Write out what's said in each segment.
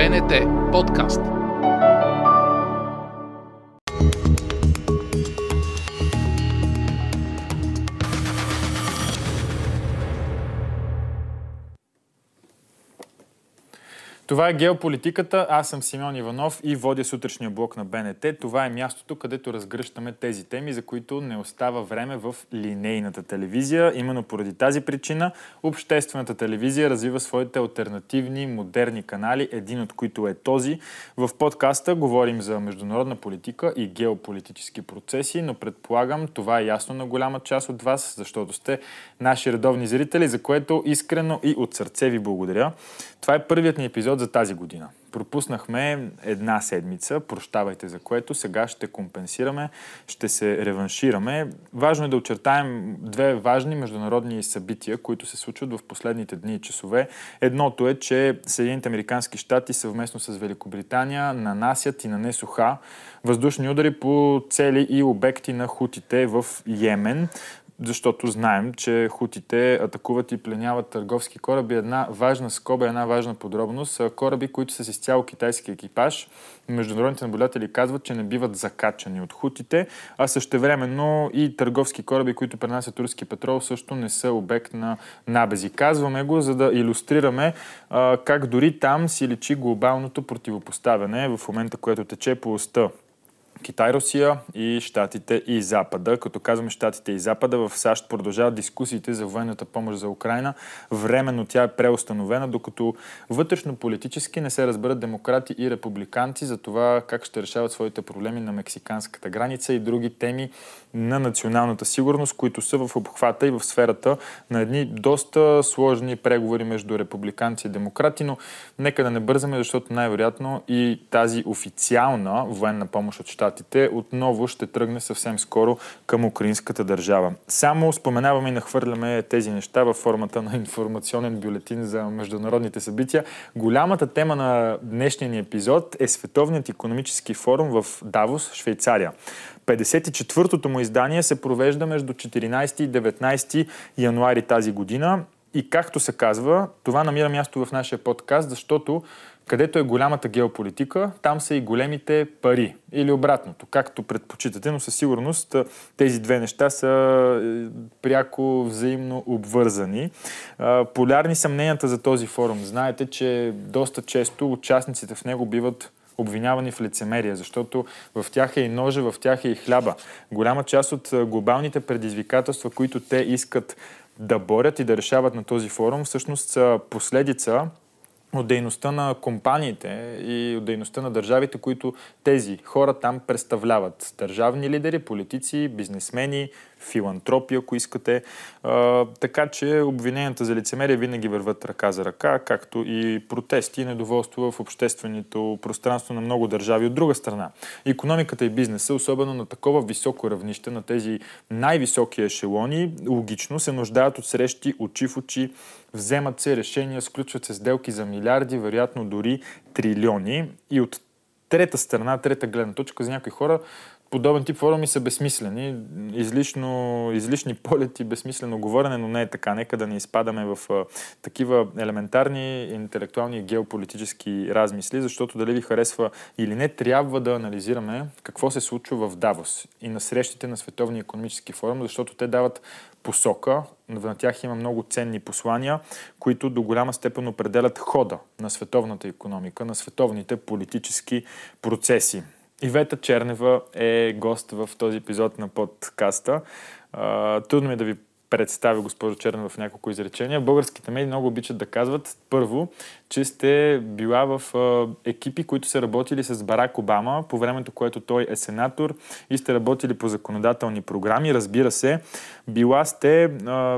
БНТ подкаст. Това е геополитиката. Аз съм Симеон Иванов и водя сутрешния блок на БНТ. Това е мястото, където разгръщаме тези теми, за които не остава време в линейната телевизия. Именно поради тази причина обществената телевизия развива своите альтернативни, модерни канали, един от които е този. В подкаста говорим за международна политика и геополитически процеси, но предполагам това е ясно на голяма част от вас, защото сте наши редовни зрители, за което искрено и от сърце ви благодаря. Това е първият ни епизод за тази година. Пропуснахме една седмица, прощавайте за което, сега ще компенсираме, ще се реваншираме. Важно е да очертаем две важни международни събития, които се случват в последните дни и часове. Едното е, че Съединените Американски щати съвместно с Великобритания нанасят и нанесоха въздушни удари по цели и обекти на хутите в Йемен защото знаем, че хутите атакуват и пленяват търговски кораби. Една важна скоба, една важна подробност кораби, които са с изцяло китайски екипаж. Международните наблюдатели казват, че не биват закачани от хутите, а същевременно и търговски кораби, които пренасят руски петрол, също не са обект на набези. Казваме го, за да иллюстрираме как дори там си личи глобалното противопоставяне в момента, което тече по оста Китай, Русия и Штатите и Запада. Като казваме Штатите и Запада, в САЩ продължават дискусиите за военната помощ за Украина. Временно тя е преустановена, докато вътрешно политически не се разберат демократи и републиканци за това как ще решават своите проблеми на мексиканската граница и други теми на националната сигурност, които са в обхвата и в сферата на едни доста сложни преговори между републиканци и демократи, но нека да не бързаме, защото най-вероятно и тази официална военна помощ от Штатите отново ще тръгне съвсем скоро към украинската държава. Само споменаваме и нахвърляме тези неща във формата на информационен бюлетин за международните събития. Голямата тема на днешния ни епизод е Световният економически форум в Давос, Швейцария. 54-тото му издание се провежда между 14 и 19 януари тази година. И както се казва, това намира място в нашия подкаст, защото където е голямата геополитика, там са и големите пари. Или обратното, както предпочитате, но със сигурност тези две неща са е, пряко взаимно обвързани. Полярни са мненията за този форум. Знаете, че доста често участниците в него биват обвинявани в лицемерие, защото в тях е и ножа, в тях е и хляба. Голяма част от глобалните предизвикателства, които те искат да борят и да решават на този форум, всъщност са последица от дейността на компаниите и от дейността на държавите, които тези хора там представляват. Държавни лидери, политици, бизнесмени, филантропи, ако искате. А, така че обвиненията за лицемерие винаги върват ръка за ръка, както и протести и недоволство в общественото пространство на много държави. От друга страна, економиката и бизнеса, особено на такова високо равнище, на тези най-високи ешелони, логично се нуждаят от срещи очи в очи, вземат се решения, сключват се сделки за милиарди, вероятно дори трилиони. И от трета страна, трета гледна точка за някои хора, подобен тип форуми са безсмислени, излишно, излишни полети, безсмислено говорене, но не е така. Нека да не изпадаме в а, такива елементарни интелектуални и геополитически размисли, защото дали ви харесва или не, трябва да анализираме какво се случва в Давос и на срещите на Световния економически форум, защото те дават посока. На тях има много ценни послания, които до голяма степен определят хода на световната економика, на световните политически процеси. Ивета Чернева е гост в този епизод на подкаста. Трудно ми е да ви представя госпожо Чернева в няколко изречения. Българските медии много обичат да казват първо, че сте била в екипи, които са работили с Барак Обама по времето, което той е сенатор и сте работили по законодателни програми. Разбира се, била сте,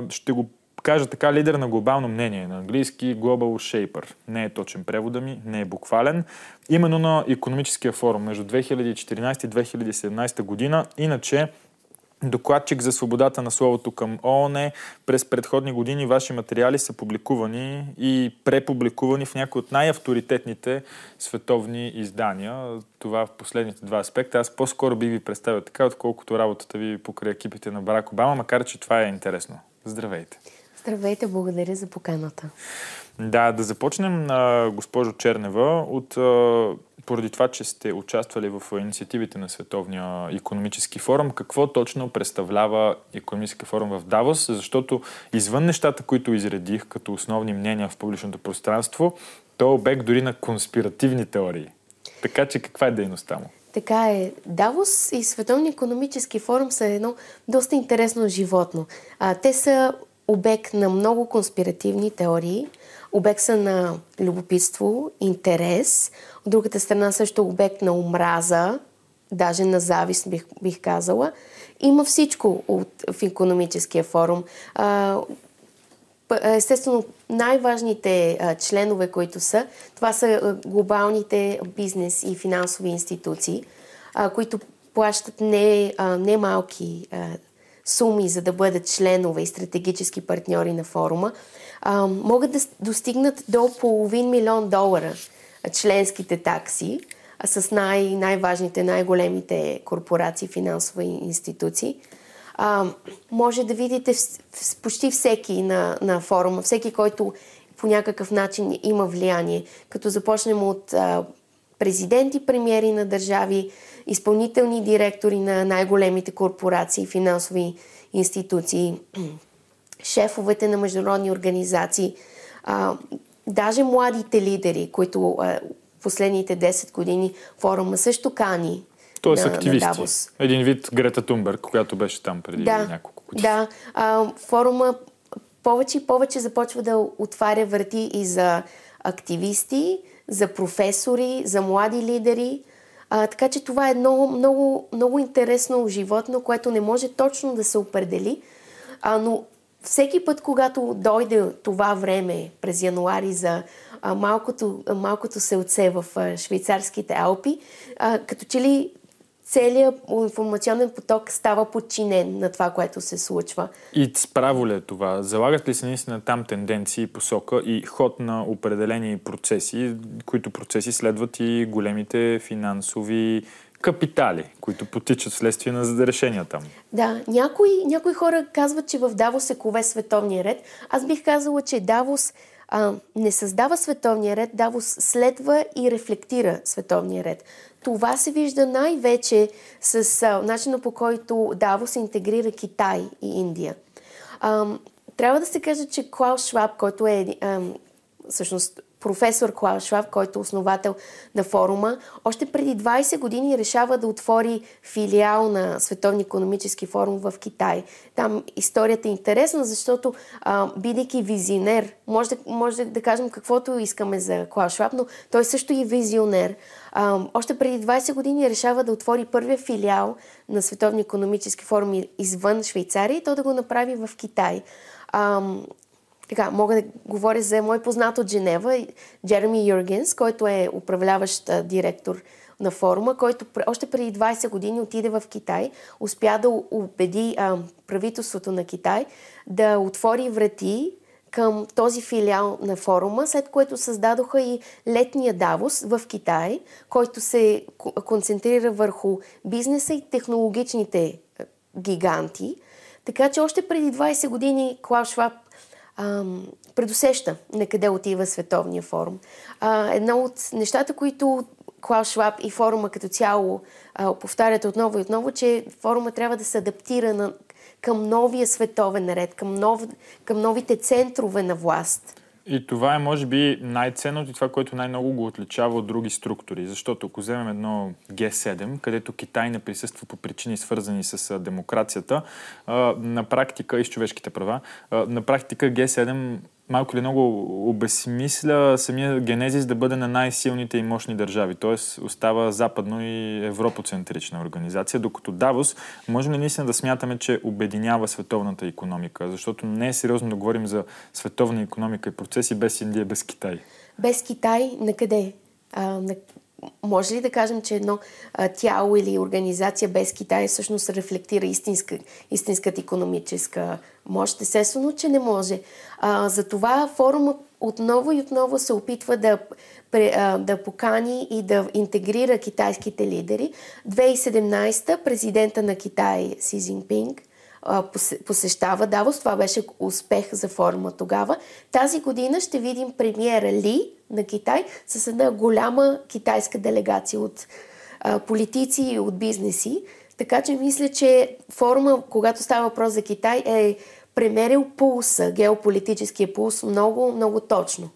ще го кажа така, лидер на глобално мнение, на английски Global Shaper. Не е точен превода ми, не е буквален. Именно на економическия форум между 2014 и 2017 година. Иначе докладчик за свободата на словото към ООН. През предходни години ваши материали са публикувани и препубликувани в някои от най-авторитетните световни издания. Това в последните два аспекта. Аз по-скоро би ви представил така, отколкото работата ви покрай екипите на Барак Обама, макар че това е интересно. Здравейте! Здравейте, благодаря за поканата. Да, да започнем, госпожо Чернева, от поради това, че сте участвали в инициативите на Световния економически форум, какво точно представлява економически форум в Давос? Защото извън нещата, които изредих като основни мнения в публичното пространство, то е обект дори на конспиративни теории. Така че каква е дейността му? Така е. Давос и Световния економически форум са едно доста интересно животно. А, те са обект на много конспиративни теории, обект са на любопитство, интерес, от другата страна също обект на омраза, даже на завист бих, бих казала. Има всичко от, в економическия форум. А, естествено, най-важните а, членове, които са, това са глобалните бизнес и финансови институции, а, които плащат не, а, не малки а, суми, за да бъдат членове и стратегически партньори на форума, а, могат да достигнат до половин милион долара членските такси а с най- най-важните, най-големите корпорации, финансови институции. А, може да видите в, в, почти всеки на, на форума, всеки, който по някакъв начин има влияние, като започнем от а, президенти, премиери на държави, изпълнителни директори на най-големите корпорации, финансови институции, шефовете на международни организации, а, даже младите лидери, които а, последните 10 години форума също кани. Тоест на, активисти. На Давос. Един вид Грета Тунберг, която беше там преди да, няколко години. Да, а, форума повече и повече започва да отваря врати и за активисти, за професори, за млади лидери. А, така че това е едно много, много интересно животно, което не може точно да се определи, а, но всеки път, когато дойде това време през януари за а, малкото, малкото селце в а, швейцарските Алпи, а, като че ли целият информационен поток става подчинен на това, което се случва. И справо ли е това? Залагат ли се наистина там тенденции, посока и ход на определени процеси, които процеси следват и големите финансови капитали, които потичат следствие на решения там. Да, някои, някои хора казват, че в Давос се кове световния ред. Аз бих казала, че Давос а, не създава световния ред, Давос следва и рефлектира световния ред. Това се вижда най-вече с а, начина по който Давос интегрира Китай и Индия. А, трябва да се каже, че Клаус Шваб, който е а, всъщност професор Клаус Шваб, който е основател на форума, още преди 20 години решава да отвори филиал на Световния економически форум в Китай. Там историята е интересна, защото а, бидейки визионер, може да, може да кажем каквото искаме за Клаус Шваб, но той също е визионер. А, още преди 20 години решава да отвори първия филиал на Световния економически форум извън Швейцария и то да го направи в Китай. А, така, мога да говоря за мой познат от Женева, Джереми Юргенс, който е управляващ директор на форума, който още преди 20 години отиде в Китай, успя да убеди а, правителството на Китай да отвори врати към този филиал на форума, след което създадоха и летния Давос в Китай, който се концентрира върху бизнеса и технологичните гиганти. Така че още преди 20 години Клаус Шваб предусеща на къде отива Световния форум. А, едно от нещата, които Клаус Шваб и форума като цяло а, повтарят отново и отново, че форума трябва да се адаптира на, към новия световен ред, към, нов, към новите центрове на власт. И това е, може би, най-ценното и това, което най-много го отличава от други структури. Защото ако вземем едно Г7, където Китай не присъства по причини свързани с демокрацията, на практика и с човешките права, на практика Г7 малко или много обесмисля самия генезис да бъде на най-силните и мощни държави. Тоест остава западно и европоцентрична организация, докато Давос можем ли наистина да смятаме, че обединява световната економика? Защото не е сериозно да говорим за световна економика и процеси без Индия, без Китай. Без Китай на къде? А, на може ли да кажем, че едно а, тяло или организация без Китай всъщност рефлектира истинска, истинската економическа мощ? Естествено, че не може. А, затова форума отново и отново се опитва да, да покани и да интегрира китайските лидери. 2017 президента на Китай Си Цзинпинг а, посещава Давос. Това беше успех за форума тогава. Тази година ще видим премиера Ли на Китай с една голяма китайска делегация от политици и от бизнеси. Така че мисля, че форума, когато става въпрос за Китай, е премерил пулса, геополитическия пулс много, много точно.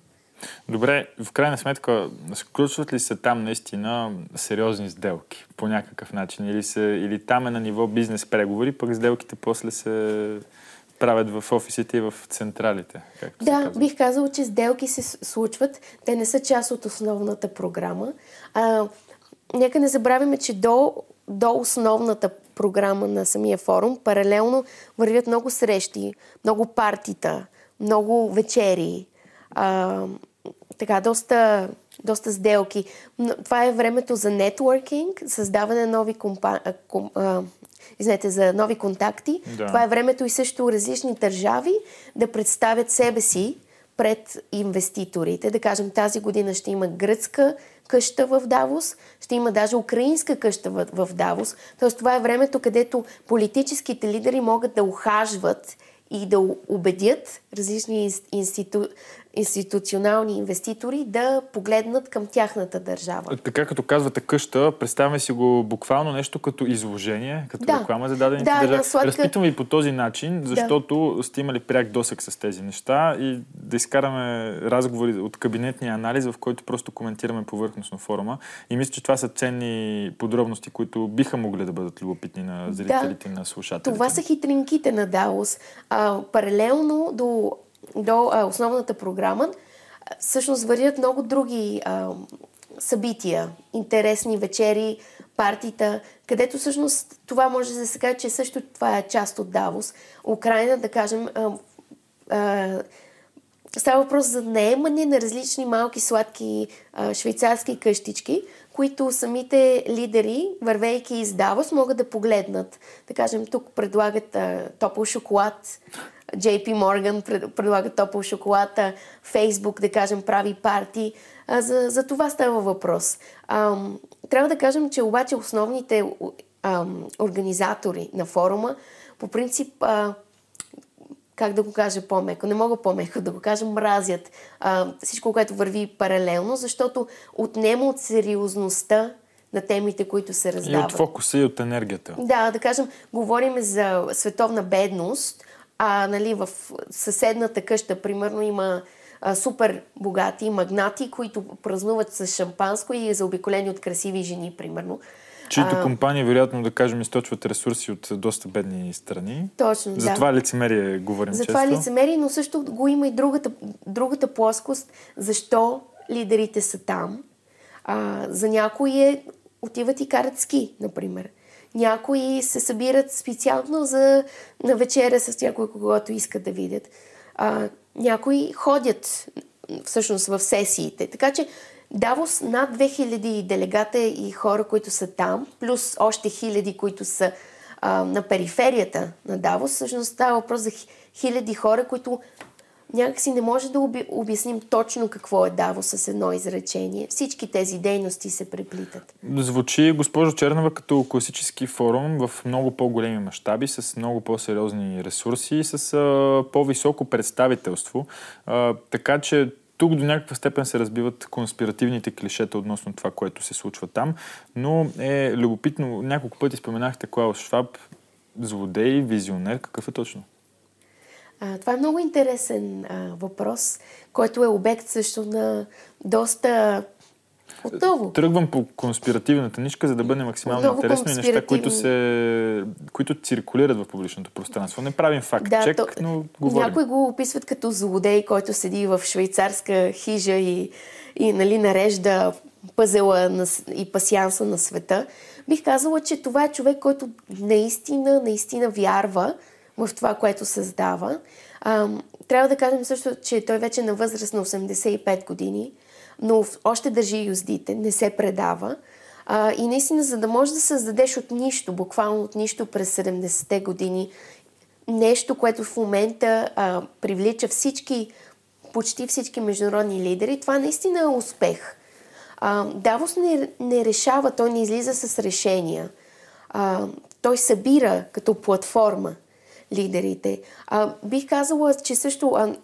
Добре, в крайна сметка, сключват ли се там наистина сериозни сделки по някакъв начин? Или, се, или там е на ниво бизнес преговори, пък сделките после се правят в офисите и в централите? Да, бих казал, че сделки се случват. Те не са част от основната програма. А, нека не забравяме, че до, до основната програма на самия форум паралелно вървят много срещи, много партита, много вечери, а, така, доста, доста сделки. Но това е времето за нетворкинг, създаване на нови компа... ком... а, за нови контакти. Да. Това е времето и също различни държави да представят себе си пред инвеститорите. Да кажем, тази година ще има гръцка къща в Давос, ще има даже украинска къща в, в Давос. Тоест това е времето, където политическите лидери могат да ухажват и да убедят различни институ институционални инвеститори да погледнат към тяхната държава. Така като казвате къща, представяме си го буквално нещо като изложение, като да. реклама за дадените да, държави. Сладка... Разпитвам ви по този начин, защото да. сте имали пряк досек с тези неща и да изкараме разговори от кабинетния анализ, в който просто коментираме повърхностно форума. И мисля, че това са ценни подробности, които биха могли да бъдат любопитни на зрителите да. и на слушателите. Това са хитринките на Даос. А, паралелно до до а, основната програма, всъщност вървят много други а, събития, интересни вечери, партита, където всъщност това може да се каже, че също това е част от Давос. Украина, да кажем, а, а, става въпрос за наемане на различни малки сладки а, швейцарски къщички, които самите лидери, вървейки из Давос, могат да погледнат. Да кажем, тук предлагат а, топъл шоколад, JP Morgan предлага топъл шоколад, Facebook, да кажем, прави парти. А, за, за това става въпрос. А, трябва да кажем, че обаче основните а, организатори на форума по принцип а, как да го кажа по-меко, не мога по-меко да го кажа, мразят а, всичко, което върви паралелно, защото отнема от сериозността на темите, които се раздават. И от фокуса, и от енергията. Да, да кажем, говорим за световна бедност, а нали, в съседната къща, примерно, има а, супер богати магнати, които празнуват с шампанско и е заобиколени от красиви жени, примерно. Чието а, компании, вероятно да кажем, източват ресурси от доста бедни страни. Точно, За да. това лицемерие говорим За често. това лицемерие, но също го има и другата, другата плоскост. Защо лидерите са там? А, за някои е, отиват и карат ски, например. Някои се събират специално за на вечеря с някой, когато искат да видят. А, някои ходят всъщност в сесиите. Така че Давос над 2000 делегата и хора, които са там, плюс още хиляди, които са а, на периферията на Давос. Всъщност става въпрос за хиляди хора, които някакси не може да обясним точно какво е Даво с едно изречение. Всички тези дейности се преплитат. Звучи, госпожо Чернова, като класически форум в много по-големи мащаби, с много по-сериозни ресурси и с а, по-високо представителство. А, така че тук до някаква степен се разбиват конспиративните клишета относно това, което се случва там, но е любопитно, няколко пъти споменахте Клаус Шваб, злодей, визионер, какъв е точно? А, това е много интересен а, въпрос, който е обект също на доста отново. Тръгвам по конспиративната нишка, за да бъде максимално Отново интересно и неща, които, се, които циркулират в публичното пространство. Не правим факт да, чек, то, но говорим. Някои го описват като злодей, който седи в швейцарска хижа и, и нали, нарежда пъзела на, и пасианса на света. Бих казала, че това е човек, който наистина, наистина вярва, в това, което създава. А, трябва да кажем също, че той вече е на възраст на 85 години, но още държи юздите, не се предава. А, и наистина, за да можеш да създадеш от нищо, буквално от нищо през 70-те години, нещо, което в момента а, привлича всички, почти всички международни лидери, това наистина е успех. А, Давос не, не решава, той не излиза с решения. А, той събира като платформа лидерите. А, бих казала, че също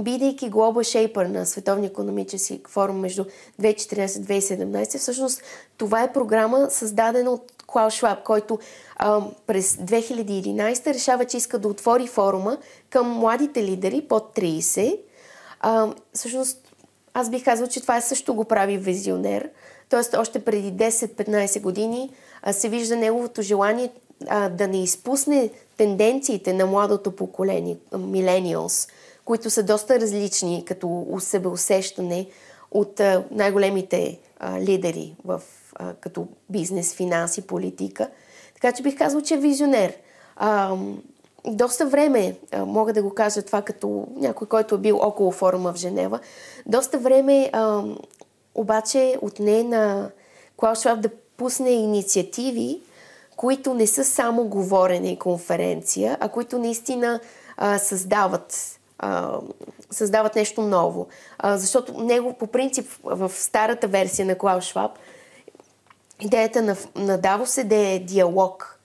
бидейки Global Shaper на Световния економически форум между 2014-2017, всъщност това е програма създадена от Клаус Шваб, който а, през 2011 решава, че иска да отвори форума към младите лидери под 30. А, всъщност, аз бих казал, че това също го прави визионер. Тоест, още преди 10-15 години а, се вижда неговото желание а, да не изпусне тенденциите на младото поколение, милениалс, които са доста различни като себеусещане от най-големите лидери в като бизнес, финанси, политика. Така че бих казал, че е визионер. Доста време, мога да го кажа това като някой, който е бил около форума в Женева, доста време обаче отне на Клаус Шваб да пусне инициативи, които не са само говорене и конференция, а които наистина а, създават създават нещо ново. А, защото него по принцип в старата версия на Клаус Шваб идеята на, на Давос е да е диалог.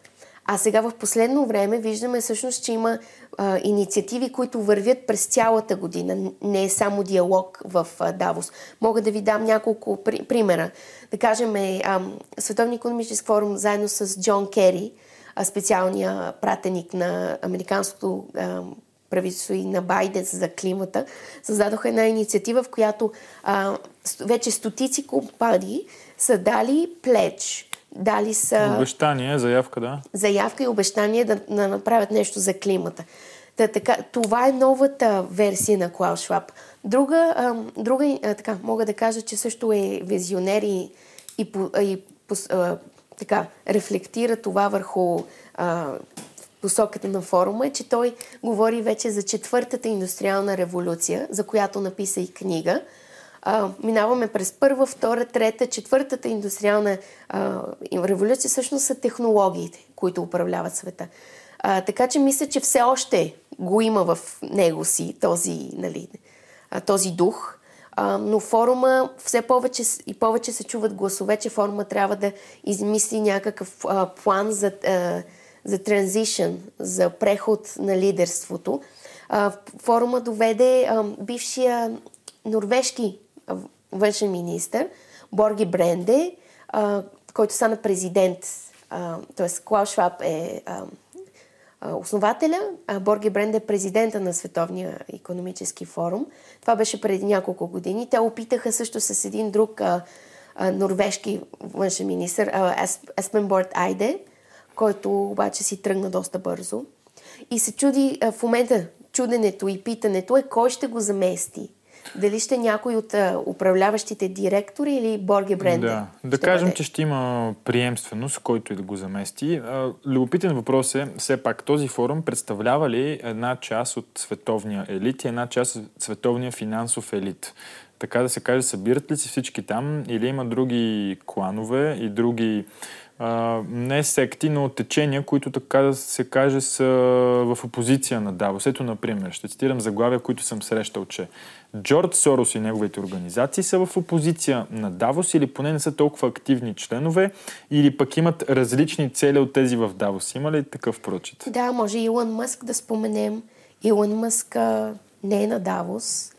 А сега в последно време виждаме всъщност, че има а, инициативи, които вървят през цялата година. Не е само диалог в а, Давос. Мога да ви дам няколко при, примера. Да кажем, е, а, Световния економически форум заедно с Джон Кери, а, специалния пратеник на Американското а, правителство и на Байден за климата, създадоха една инициатива, в която а, вече стотици компании са дали плеч, дали са... Обещание, заявка, да. Заявка и обещание да, да направят нещо за климата. Та, така, това е новата версия на Клаус Шваб. Друга, а, друга а, така, мога да кажа, че също е визионер и, и, и а, така, рефлектира това върху а, посоката на форума, е, че той говори вече за четвъртата индустриална революция, за която написа и книга – а, минаваме през първа, втора, трета, четвъртата индустриална а, революция, всъщност са технологиите, които управляват света. А, така че мисля, че все още го има в него си този, нали, този дух. А, но форума все повече и повече се чуват гласове, че форума трябва да измисли някакъв а, план за, а, за транзишън, за преход на лидерството. Форума доведе бившия норвежки външен министр, Борги Бренде, който стана президент, т.е. Клаус Шваб е основателя, а Борги Бренде е президента на Световния економически форум. Това беше преди няколко години. Те опитаха също с един друг норвежки външен министр, Еспенборд Айде, който обаче си тръгна доста бързо. И се чуди а, в момента чуденето и питането е кой ще го замести дали ще някой от а, управляващите директори или Борге Бренде? Да, да кажем, бъде? че ще има приемственост, който и да го замести. Любопитен въпрос е, все пак, този форум представлява ли една част от световния елит и една част от световния финансов елит? Така да се каже, събират ли се всички там или има други кланове и други а, не секти, но течения, които така да се каже са в опозиция на Давос. Ето, например, ще цитирам заглавия, които съм срещал, че Джордж Сорос и неговите организации са в опозиция на Давос или поне не са толкова активни членове или пък имат различни цели от тези в Давос. Има ли такъв прочит? Да, може Илон Мъск да споменем. Илон Мъск не е на Давос,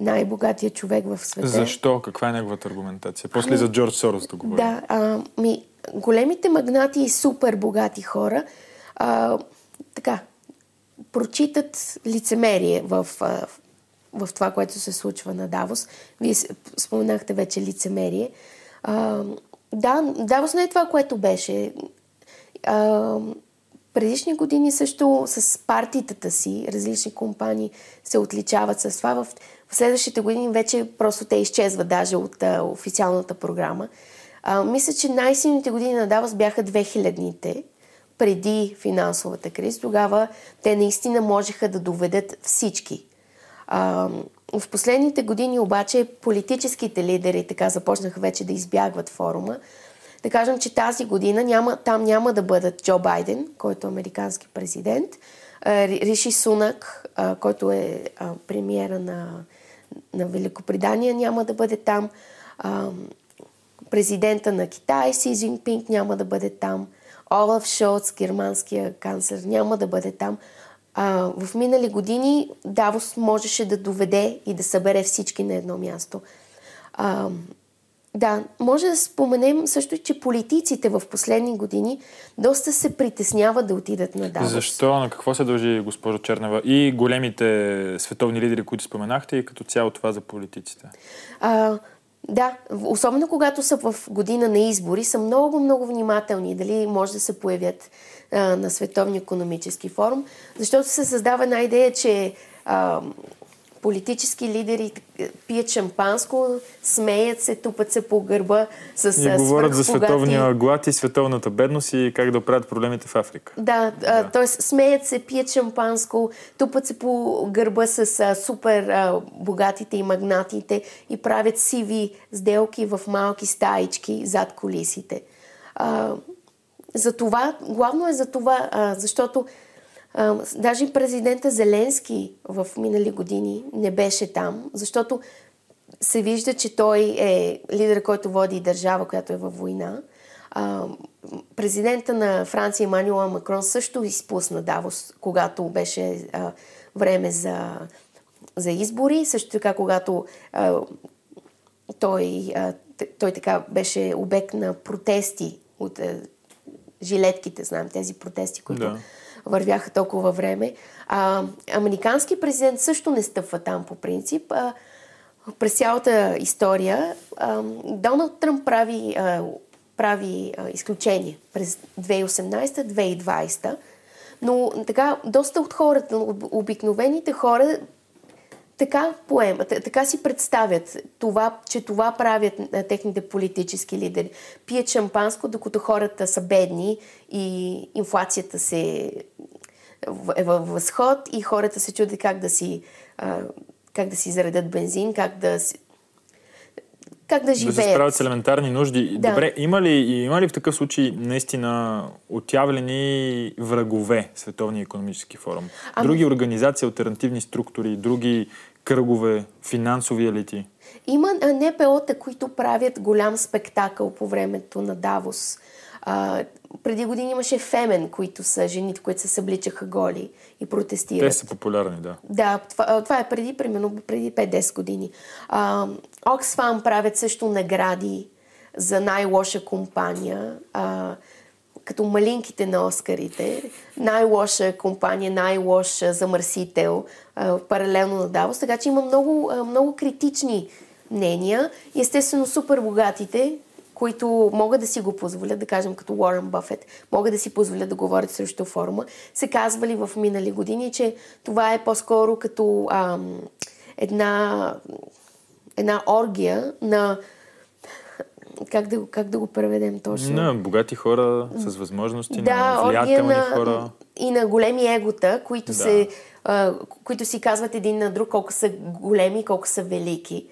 най-богатия човек в света. Защо? Каква е неговата аргументация? После ами, за Джордж Сорос да говорим. Да, а, ми, големите магнати и супер богати хора а, така, прочитат лицемерие в, в в това, което се случва на Давос. Вие споменахте вече лицемерие. А, да, Давос не е това, което беше. А, предишни години също с партитата си, различни компании се отличават с това. В, в следващите години вече просто те изчезват даже от а, официалната програма. А, мисля, че най-силните години на Давос бяха 2000-те, преди финансовата криза. Тогава те наистина можеха да доведат всички а, в последните години обаче политическите лидери така започнаха вече да избягват форума. Да кажем, че тази година няма, там няма да бъдат Джо Байден, който е американски президент, Риши Сунак, който е премиера на, на Великобритания, няма да бъде там. Президента на Китай, Си Цзинпинг, няма да бъде там. Олаф Шолц, германския канцлер, няма да бъде там. А, в минали години Давос можеше да доведе и да събере всички на едно място. А, да, може да споменем също, че политиците в последни години доста се притесняват да отидат на Давос. Защо? На какво се дължи, госпожо Чернева? И големите световни лидери, които споменахте, и като цяло това за политиците? А, да, особено когато са в година на избори, са много, много внимателни дали може да се появят а, на Световния економически форум, защото се създава една идея, че а, политически лидери пият шампанско, смеят се, тупат се по гърба с И говорят за световния глад и световната бедност и как да оправят проблемите в Африка. Да, да. т.е. смеят се, пият шампанско, тупат се по гърба с а, супер а, богатите и магнатите и правят сиви сделки в малки стаички зад колисите. А, за това, главно е за това, а, защото даже президента Зеленски в минали години не беше там, защото се вижда, че той е лидер, който води държава, която е във война. Президента на Франция Емануел Макрон също изпусна Давос, когато беше време за, за избори. Също така, когато той, той така беше обект на протести от жилетките, знаем тези протести, които да вървяха толкова време. А, американски президент също не стъпва там по принцип. А, през цялата история а, Доналд Тръмп прави, а, прави а, изключение през 2018-2020, но така доста от хората, обикновените хора така поемат, така си представят това, че това правят техните политически лидери. Пият шампанско, докато хората са бедни и инфлацията се е във възход и хората се чудят как да си, как да си заредят бензин, как да как да живеят. Да се справят с елементарни нужди. Да. Добре, има ли, има ли в такъв случай наистина отявлени врагове Световния економически форум? Ами... Други организации, альтернативни структури, други кръгове, финансови елити? Има НПО-та, които правят голям спектакъл по времето на Давос. А, преди години имаше Фемен, които са жените, които се събличаха голи и протестират. Те са популярни, да. Да, това, това е преди, примерно, преди 5-10 години. А, Oxfam правят също награди за най-лоша компания, а, като малинките на Оскарите. Най-лоша компания, най-лош замърсител, а, паралелно на Давос. Така че има много, много критични мнения. Естествено, супер богатите, които могат да си го позволят, да кажем като Уорън Бъфет, могат да си позволят да говорят срещу форума, се казвали в минали години, че това е по-скоро като ам, една, една оргия на как да, как да го преведем точно? На богати хора с възможности, да, на влиятелни на, хора. И на големи егота, които, да. се, а, които си казват един на друг колко са големи, колко са велики.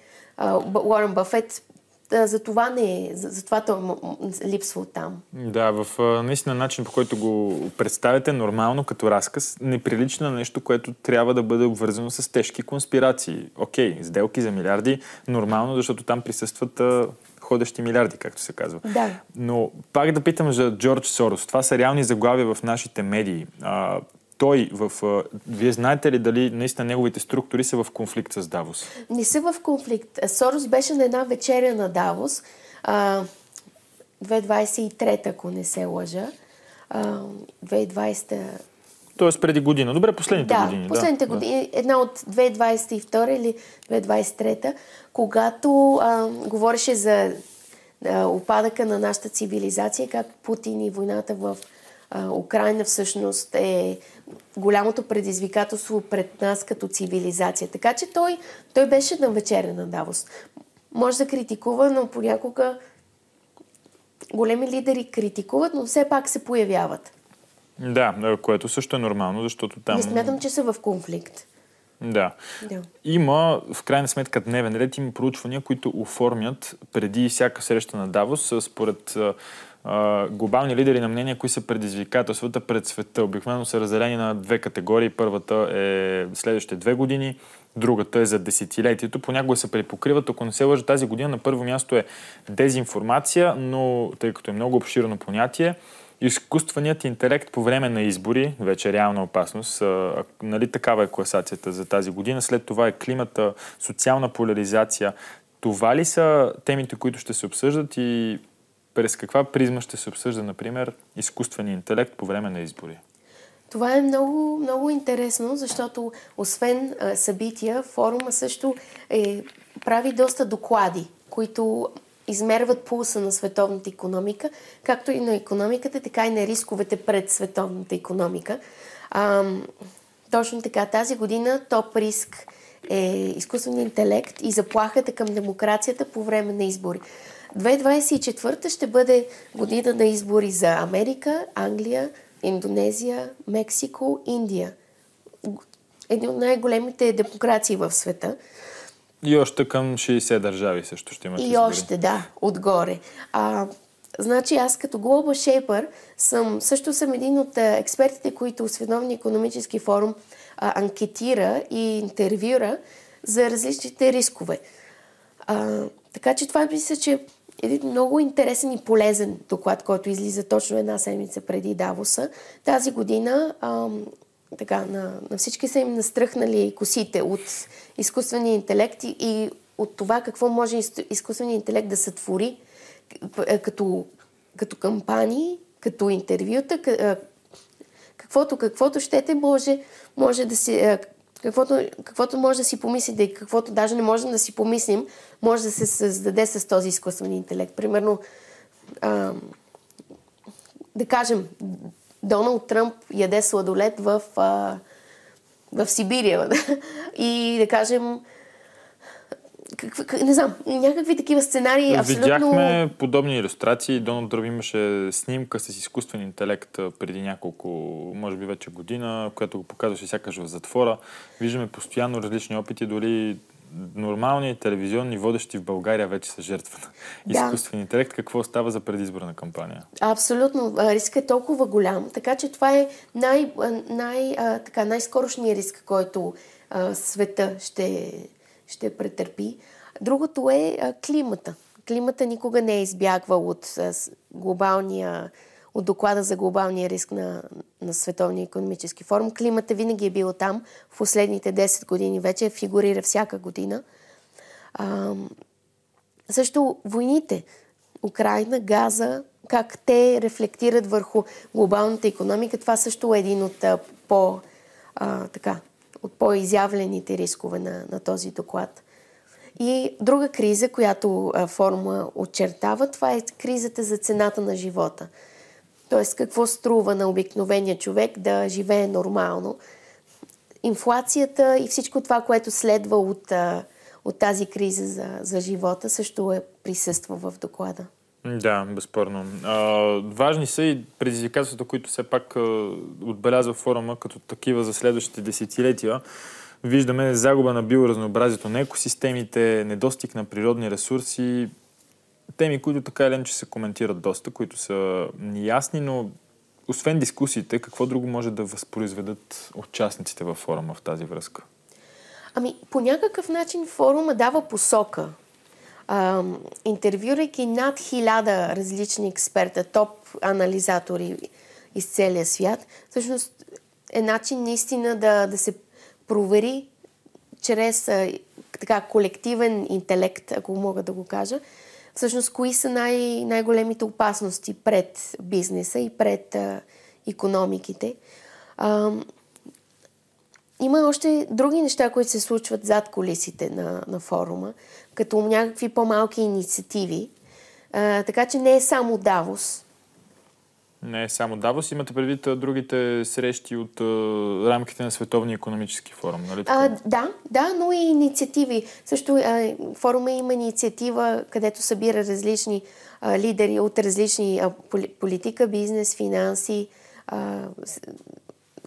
Уорън Бъфет за това не е, за, за това то липсва от там. Да, в наистина начин по който го представяте нормално като разказ, не прилича на нещо, което трябва да бъде обвързано с тежки конспирации. Окей, сделки за милиарди, нормално, защото там присъстват а, ходещи милиарди, както се казва. Да. Но пак да питам за Джордж Сорос. Това са реални заглавия в нашите медии. А, той в... Вие знаете ли дали наистина неговите структури са в конфликт с Давос? Не са в конфликт. Сорос беше на една вечеря на Давос, 2023, ако не се лъжа. 2020 Тоест преди година. Добре, последните да, години. Последните да, години. Една от 2022 или 2023, когато а, говореше за а, опадъка на нашата цивилизация, как Путин и войната в Украина всъщност е голямото предизвикателство пред нас като цивилизация. Така че той, той беше на вечеря на Давос. Може да критикува, но понякога големи лидери критикуват, но все пак се появяват. Да, което също е нормално, защото там... Не смятам, че са в конфликт. Да. да. Има, в крайна сметка, дневен ред, има проучвания, които оформят преди всяка среща на Давос, според глобални лидери на мнения, кои са предизвикателствата пред света. Обикновено са разделени на две категории. Първата е следващите две години, другата е за десетилетието. Понякога се препокриват. Ако не се лъжа, тази година на първо място е дезинформация, но тъй като е много обширно понятие, изкуственият интелект по време на избори, вече реална опасност, а, нали такава е класацията за тази година. След това е климата, социална поляризация. Това ли са темите, които ще се обсъждат и през каква призма ще се обсъжда, например, изкуствения интелект по време на избори? Това е много, много интересно, защото освен а, събития, форума също е, прави доста доклади, които измерват пулса на световната економика, както и на економиката, така и на рисковете пред световната економика. А, точно така, тази година топ риск е изкуственият интелект и заплахата към демокрацията по време на избори. 2024 ще бъде година на избори за Америка, Англия, Индонезия, Мексико, Индия. Едни от най-големите демокрации в света. И още към 60 държави също ще имат И избори. още, да, отгоре. А, значи аз като Global Shaper съм, също съм един от а, експертите, които Световния економически форум а, анкетира и интервюра за различните рискове. А, така че това мисля, че е един много интересен и полезен доклад, който излиза точно една седмица преди Давоса. Тази година ам, така, на, на всички са им настръхнали косите от изкуствения интелект и, и от това какво може изкуственият интелект да сътвори като, като кампании, като интервюта, каквото, каквото щете може, може да се, каквото, каквото може да си помислите и каквото даже не можем да си помислим, може да се създаде с този изкуствен интелект. Примерно, а, да кажем, Доналд Тръмп яде сладолет в, а, в Сибирия. и да кажем, как, не знам, някакви такива сценарии абсолютно... Видяхме подобни иллюстрации. Доналд Тръмп имаше снимка с изкуствен интелект преди няколко, може би вече година, която го показваше сякаш в затвора. Виждаме постоянно различни опити, дори нормални телевизионни водещи в България вече са жертва на да. изкуствен интелект. Какво става за предизборна кампания? Абсолютно. Рискът е толкова голям, така че това е най, най, така, най-скорошният риск, който а, света ще, ще претърпи. Другото е климата. Климата никога не е избягвал от глобалния от доклада за глобалния риск на, на Световния економически форум. Климата винаги е бил там. В последните 10 години вече фигурира всяка година. А, също войните. Украина, Газа, как те рефлектират върху глобалната економика. Това също е един от по, така, от по-изявлените рискове на, на този доклад. И друга криза, която а, форума очертава, това е кризата за цената на живота. Тоест, какво струва на обикновения човек да живее нормално. Инфлацията и всичко това, което следва от, от тази криза за, за живота, също е присъства в доклада. Да, безспорно. Важни са и предизвикателствата, които все пак отбелязва форума като такива за следващите десетилетия. Виждаме загуба на биоразнообразието на екосистемите, недостиг на природни ресурси, теми, които така или иначе се коментират доста, които са неясни, но освен дискусиите, какво друго може да възпроизведат участниците във форума в тази връзка? Ами, по някакъв начин форума дава посока. Интервюрайки над хиляда различни експерта, топ анализатори из целия свят, всъщност е начин наистина да, да се провери чрез а, така колективен интелект, ако мога да го кажа, всъщност кои са най- най-големите опасности пред бизнеса и пред а, економиките. А, има още други неща, които се случват зад колисите на, на форума, като някакви по-малки инициативи. А, така че не е само Давос, не е само Давос, имате предвид другите срещи от а, рамките на Световния економически форум, нали? А, да, да, но и инициативи. Също а, форума има инициатива, където събира различни а, лидери от различни а, политика, бизнес, финанси, а,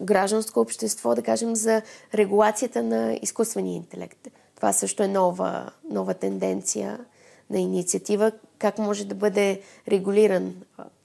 гражданско общество, да кажем, за регулацията на изкуствения интелект. Това също е нова, нова тенденция на инициатива, как може да бъде регулиран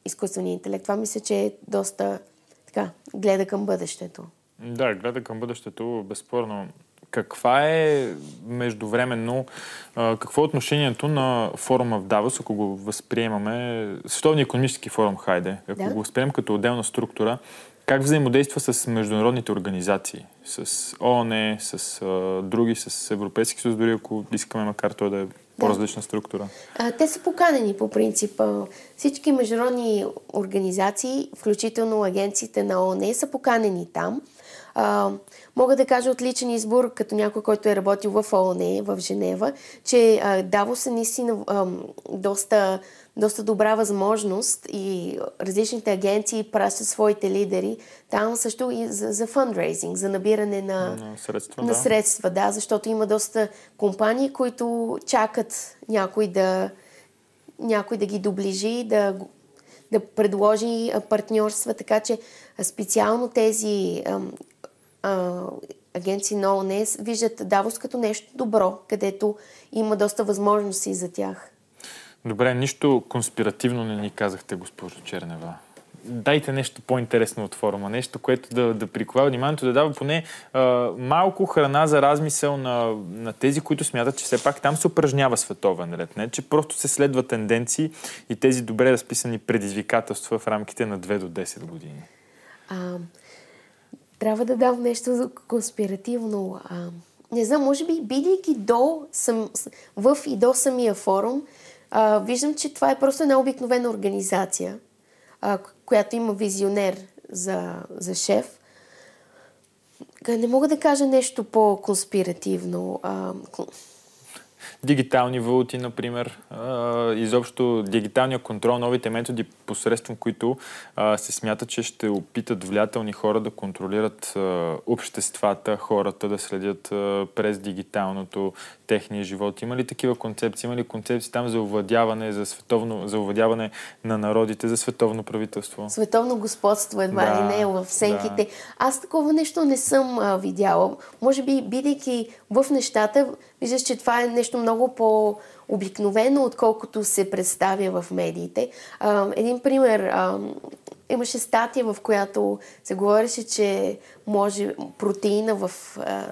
изкуствения интелект. Това мисля, че е доста така, гледа към бъдещето. Да, гледа към бъдещето, безспорно. каква е междувременно, какво е отношението на форума в Давос, ако го възприемаме, Световния економически форум, хайде, ако да. го възприемем като отделна структура, как взаимодейства с международните организации? С ООН, с а, други, с Европейски съюз, дори ако искаме, макар то да е по-различна структура? А, те са поканени по принцип. Всички международни организации, включително агенциите на ООН, са поканени там. А, мога да кажа отличен избор, като някой, който е работил в ООН, в Женева, че а, Давос е наистина а, доста доста добра възможност и различните агенции пращат своите лидери там също и за, за фандрейзинг, за набиране на, на, средства, на да. средства, да, защото има доста компании, които чакат някой да, някой да ги доближи, да, да предложи партньорства, така че специално тези агенции на ООН виждат Давос като нещо добро, където има доста възможности за тях. Добре, нищо конспиративно не ни казахте, госпожо Чернева. Дайте нещо по-интересно от форума, нещо, което да, да приковава вниманието, да дава поне а, малко храна за размисъл на, на тези, които смятат, че все пак там се упражнява световен ред. Не, че просто се следва тенденции и тези добре разписани предизвикателства в рамките на 2 до 10 години. А, трябва да дам нещо конспиративно. А, не знам, може би, бидейки до, сам, в и до самия форум, а, виждам, че това е просто една обикновена организация, а, която има визионер за, за шеф. Не мога да кажа нещо по-конспиративно. А, дигитални валути, например, изобщо дигиталния контрол, новите методи, посредством които се смята, че ще опитат влиятелни хора да контролират обществата, хората да следят през дигиталното техния живот. Има ли такива концепции? Има ли концепции там за овладяване, за, световно, за овладяване на народите, за световно правителство? Световно господство едва да, ли не в сенките. Да. Аз такова нещо не съм а, видяла. Може би, бидейки в нещата, виждаш, че това е нещо много по- обикновено, отколкото се представя в медиите. А, един пример. А, имаше статия, в която се говореше, че може протеина в, а,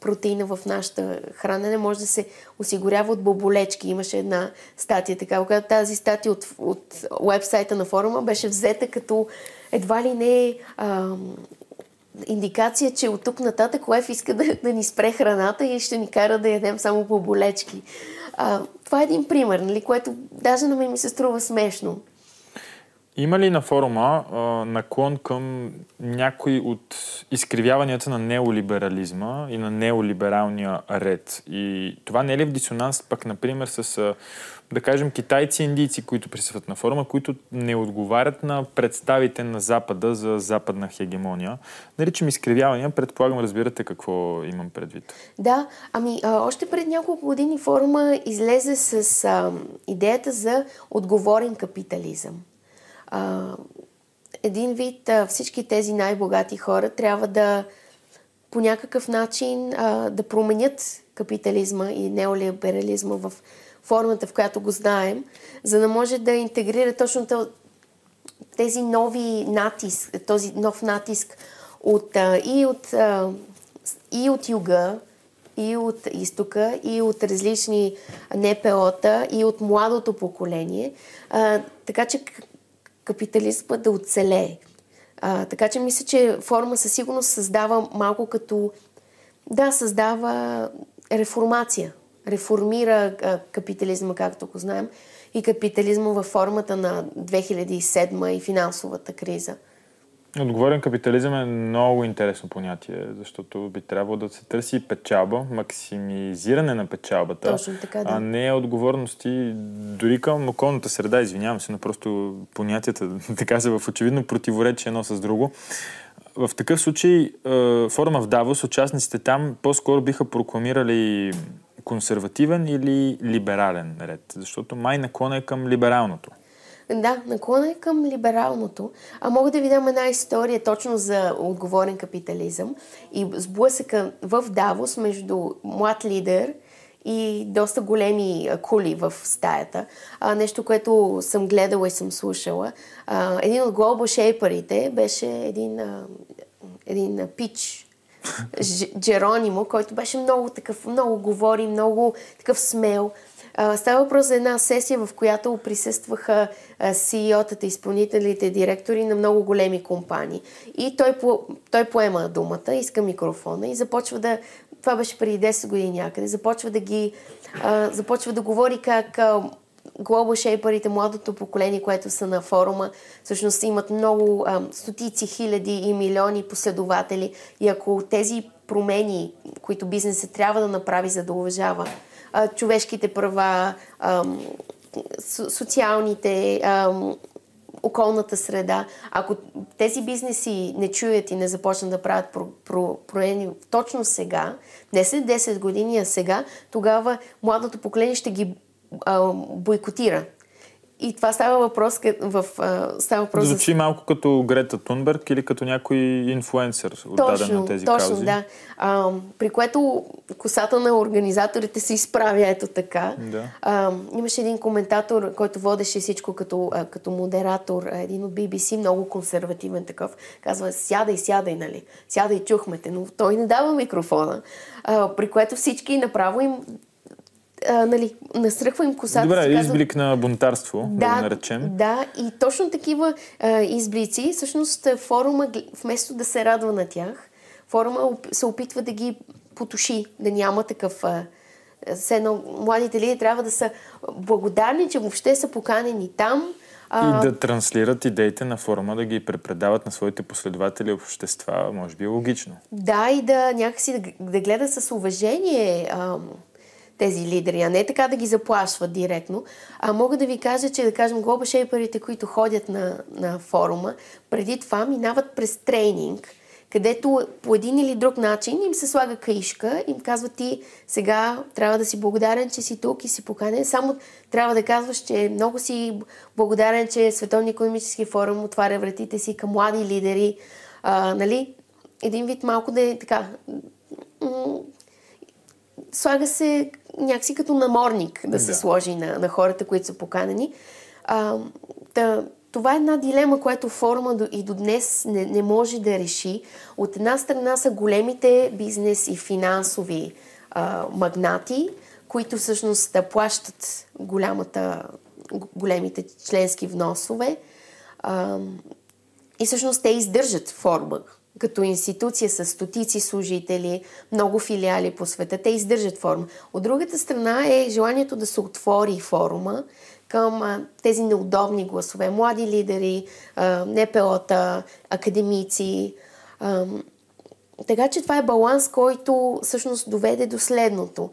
протеина в нашата хранене може да се осигурява от боболечки. Имаше една статия така, когато тази статия от, от вебсайта на форума беше взета като едва ли не а, индикация, че от тук нататък Лев иска да, да ни спре храната и ще ни кара да ядем само боболечки. А, това е един пример, нали, което даже на мен ми се струва смешно. Има ли на форума а, наклон към някои от изкривяванията на неолиберализма и на неолибералния ред? И това не е ли в дисонанс пък, например, с, да кажем, китайци и индийци, които присъстват на форума, които не отговарят на представите на Запада за западна хегемония? Наричам изкривявания, предполагам, разбирате какво имам предвид. Да, ами а, още пред няколко години форума излезе с а, идеята за отговорен капитализъм а, един вид а, всички тези най-богати хора трябва да по някакъв начин а, да променят капитализма и неолиберализма в формата, в която го знаем, за да може да интегрира точно тези нови натиск, този нов натиск от, а, и, от, а, и от юга, и от изтока, и от различни НПО-та, и от младото поколение. А, така че капитализма да оцелее. А, така че мисля, че форма със сигурност създава малко като... Да, създава реформация. Реформира а, капитализма, както го знаем, и капитализма във формата на 2007 и финансовата криза. Отговорен капитализъм е много интересно понятие, защото би трябвало да се търси печалба, максимизиране на печалбата, Точно така, да. а не отговорности дори към околната среда, извинявам се, но просто понятията, така се в очевидно противоречие едно с друго. В такъв случай е, форума в Давос, участниците там по-скоро биха прокламирали консервативен или либерален ред, защото май наклона е към либералното. Да, наклона е към либералното. А мога да ви дам една история точно за отговорен капитализъм и сблъсъка в Давос между млад лидер и доста големи кули в стаята. А, нещо, което съм гледала и съм слушала. А, един от Global Shaperите беше един, а, един пич Джеронимо, който беше много такъв, много говори, много такъв смел. Става въпрос за една сесия, в която присъстваха CEO-тата, изпълнителите, директори на много големи компании. И той, той поема думата, иска микрофона и започва да... Това беше преди 10 години някъде. Започва да ги... Започва да говори как Global Shaperите, младото поколение, което са на форума, всъщност имат много, стотици хиляди и милиони последователи. И ако тези промени, които бизнесът трябва да направи, за да уважава човешките права, социалните, околната среда. Ако тези бизнеси не чуят и не започнат да правят промени точно сега, не след 10 години, а сега, тогава младото поколение ще ги бойкотира. И това става въпрос в... Става въпрос Звучи за... малко като Грета Тунберг или като някой инфлуенсър, отдаден на тези точно, каузи. да. А, при което косата на организаторите се изправя ето така. Да. А, имаше един коментатор, който водеше всичко като, а, като модератор, един от BBC, много консервативен такъв. Казва, сядай, сядай, нали? Сядай, чухме те, но той не дава микрофона. А, при което всички направо им а, нали, насръхва им косата. Добре, изблик на бунтарство, да, да го наречем. Да, и точно такива а, изблици, всъщност форума, вместо да се радва на тях, форума се опитва да ги потуши, да няма такъв... А, все едно, младите лидери трябва да са благодарни, че въобще са поканени там. А... И да транслират идеите на форума, да ги препредават на своите последователи общества, може би е логично. Да, и да някакси да, да гледат с уважение а, тези лидери, а не така да ги заплашват директно. А мога да ви кажа, че да кажем глоба шейперите, които ходят на, на форума, преди това минават през тренинг, където по един или друг начин им се слага каишка, им казва ти сега трябва да си благодарен, че си тук и си поканен. Само трябва да казваш, че много си благодарен, че Световния економически форум отваря вратите си към млади лидери. А, нали? Един вид малко да е така слага се някакси като наморник да, да. се сложи на, на хората, които са поканени. А, да, това е една дилема, която форума до, и до днес не, не може да реши. От една страна са големите бизнес и финансови а, магнати, които всъщност да плащат голямата, големите членски вносове. А, и всъщност те издържат форума като институция с стотици служители, много филиали по света, те издържат форма. От другата страна е желанието да се отвори форума към тези неудобни гласове, млади лидери, НПО-та, академици. Така че това е баланс, който всъщност доведе до следното.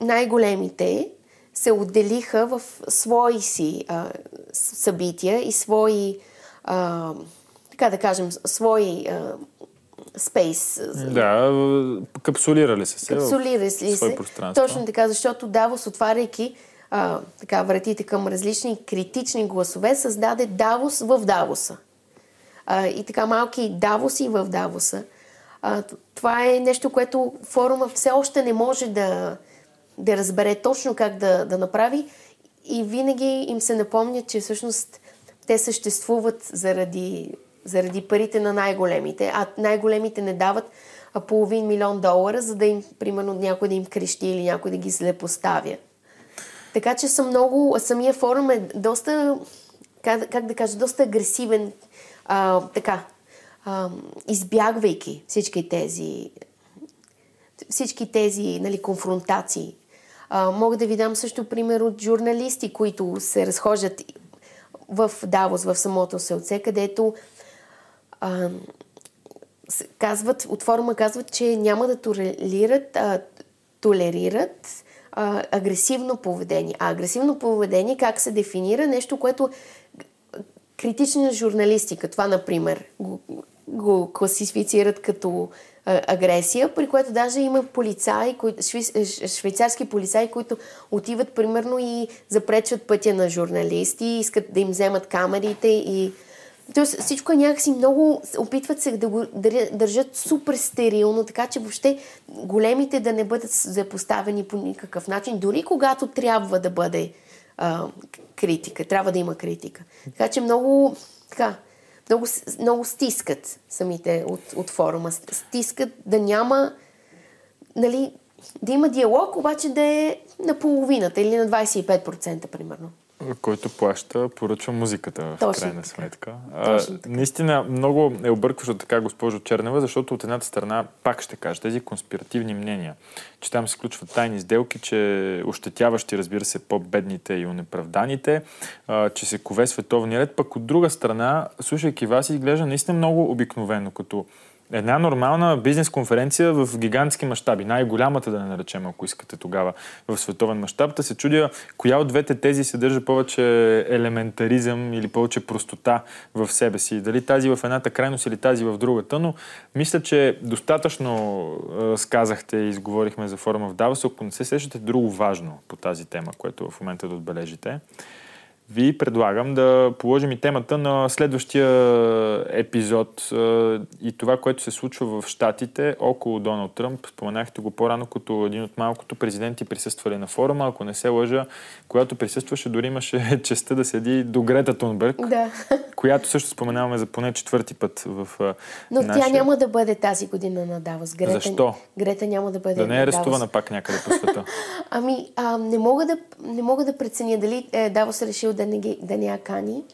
Най-големите се отделиха в свои си а, събития и свои а, така да кажем, свои спейс. Да, капсулирали се. Капсулирали се. Пространство. Точно така, защото Давос, отваряйки а, така, вратите към различни критични гласове, създаде Давос в Давоса. А, и така малки Давоси в Давоса. А, това е нещо, което форума все още не може да, да разбере точно как да, да направи и винаги им се напомня, че всъщност те съществуват заради заради парите на най-големите, а най-големите не дават половин милион долара, за да им, примерно, някой да им крещи или някой да ги злепоставя. Така че съм много, самия форум е доста, как, как да кажа, доста агресивен, а, така, а, избягвайки всички тези, всички тези нали, конфронтации. А, мога да ви дам също пример от журналисти, които се разхождат в Давос, в самото селце, където а, казват, от форума казват, че няма да толерират, а, толерират а, агресивно поведение. А агресивно поведение как се дефинира? Нещо, което критична журналистика, това, например, го, го класифицират като а, агресия, при което даже има полицаи, кои, шви, швейцарски полицаи, които отиват примерно и запречват пътя на журналисти, искат да им вземат камерите и Тоест всичко е някакси много, опитват се да го държат супер стерилно, така че въобще големите да не бъдат запоставени по никакъв начин, дори когато трябва да бъде а, критика, трябва да има критика. Така че много, така, много, много стискат самите от, от форума. Стискат да няма, нали, да има диалог, обаче да е на половината или на 25% примерно който плаща, поръчва музиката в Точно крайна сметка. А, наистина много е объркващо така, госпожо Чернева, защото от едната страна, пак ще кажа, тези конспиративни мнения, че там се включват тайни сделки, че ощетяващи, разбира се, по-бедните и унеправданите, а, че се кове световния ред, пък от друга страна, слушайки вас, изглежда наистина много обикновено, като една нормална бизнес конференция в гигантски мащаби, най-голямата да не наречем, ако искате тогава в световен мащаб, да се чудя коя от двете тези съдържа повече елементаризъм или повече простота в себе си. Дали тази в едната крайност или тази в другата, но мисля, че достатъчно сказахте и изговорихме за форума в Давос, ако не се сещате друго важно по тази тема, което в момента да отбележите ви предлагам да положим и темата на следващия епизод и това, което се случва в Штатите около Доналд Тръмп. Споменахте го по-рано като един от малкото президенти присъствали на форума. Ако не се лъжа, която присъстваше, дори имаше честа да седи до Грета Тунберг, да. Която също споменаваме за поне четвърти път в Но нашия... тя няма да бъде тази година на Давос. Грета, Защо? Грета няма да бъде Да не е арестувана пак някъде по света. ами, а, не, мога да, не мога да преценя дали е, Давос е решил да не, ги, да не я кани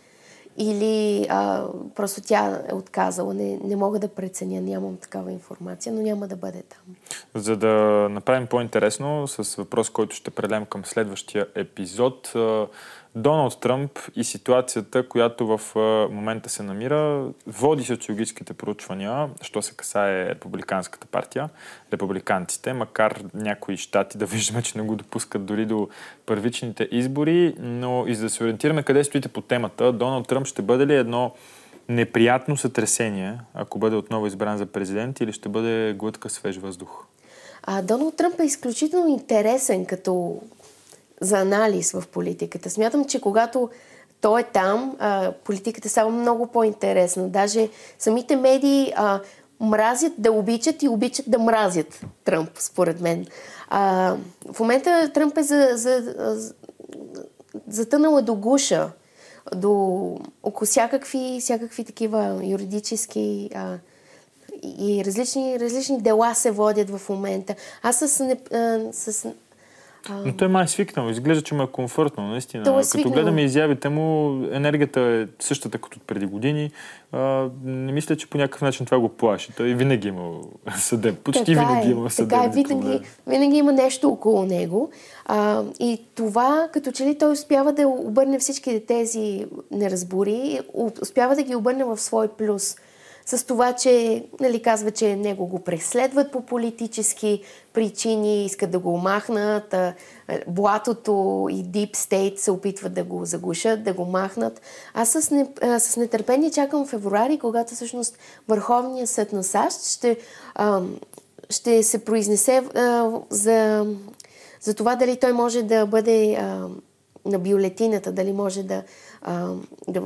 или а, просто тя е отказала. Не, не мога да преценя, нямам такава информация, но няма да бъде там. За да направим по-интересно, с въпрос, който ще предем към следващия епизод, Доналд Тръмп и ситуацията, която в момента се намира, води социологическите проучвания, що се касае републиканската партия, републиканците, макар някои щати да виждаме, че не го допускат дори до първичните избори, но и за да се ориентираме къде стоите по темата, Доналд Тръмп ще бъде ли едно неприятно сътресение, ако бъде отново избран за президент или ще бъде глътка свеж въздух? А, Доналд Тръмп е изключително интересен като за анализ в политиката. Смятам, че когато той е там, а, политиката става много по-интересна. Даже самите медии а, мразят да обичат и обичат да мразят Тръмп, според мен. А, в момента Тръмп е за, за, за, затънал е до гуша, до около всякакви, всякакви такива юридически а, и различни, различни дела се водят в момента. Аз с, а, с но той май е свикнал. Изглежда, че му е комфортно, наистина. е Като гледаме изявите му, енергията е същата като преди години. А, не мисля, че по някакъв начин това го плаши. Той винаги е имал съдеб. Почти така винаги е, има съдеб. Така е, винаги, винаги има нещо около него. А, и това, като че ли той успява да обърне всички тези неразбори, успява да ги обърне в свой плюс с това, че нали, казва, че него го преследват по политически причини, искат да го махнат, а, блатото и Deep State се опитват да го заглушат, да го махнат. Аз с, не, а, с нетърпение чакам февруари, когато всъщност Върховният съд на САЩ ще, а, ще се произнесе а, за, за това дали той може да бъде а, на бюлетината, дали може да, а, да,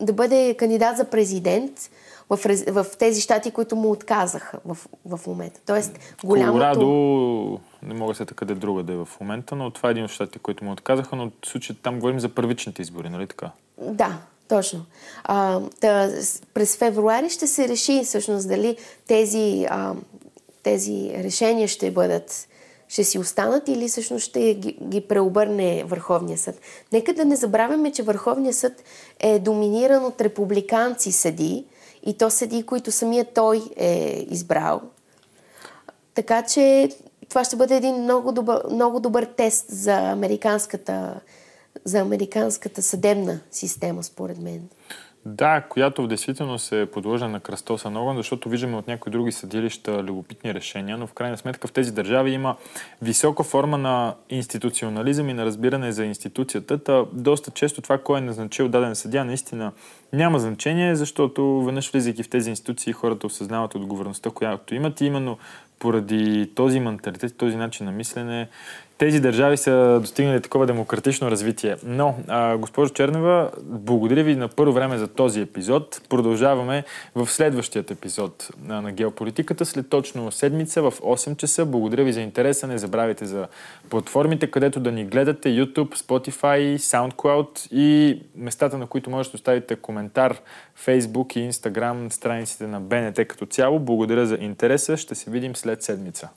да бъде кандидат за президент в, в тези щати, които му отказаха в, в момента. Тоест, голямото... Колорадо, не мога да се така да е друга да е в момента, но това е един от щатите, които му отказаха, но в случай там говорим за първичните избори, нали така? Да, точно. А, да, през февруари ще се реши всъщност дали тези, а, тези решения ще бъдат ще си останат или всъщност ще ги, ги преобърне Върховния съд. Нека да не забравяме, че Върховния съд е доминиран от републиканци съди, и то седи, които самия той е избрал. Така че това ще бъде един много добър, много добър тест за американската, за американската съдебна система, според мен. Да, която в действителност е подложена на кръстосан огън, защото виждаме от някои други съдилища любопитни решения, но в крайна сметка в тези държави има висока форма на институционализъм и на разбиране за институцията. Та доста често това, кой е назначил даден съдя, наистина няма значение, защото веднъж влизайки в тези институции, хората осъзнават отговорността, която имат и именно поради този менталитет, този начин на мислене, тези държави са достигнали такова демократично развитие. Но, а, госпожо Чернева, благодаря ви на първо време за този епизод. Продължаваме в следващият епизод на геополитиката след точно седмица в 8 часа. Благодаря ви за интереса. Не забравяйте за платформите, където да ни гледате YouTube, Spotify, SoundCloud и местата, на които можете да оставите коментар, Facebook и Instagram, страниците на БНТ като цяло. Благодаря за интереса. Ще се видим след седмица.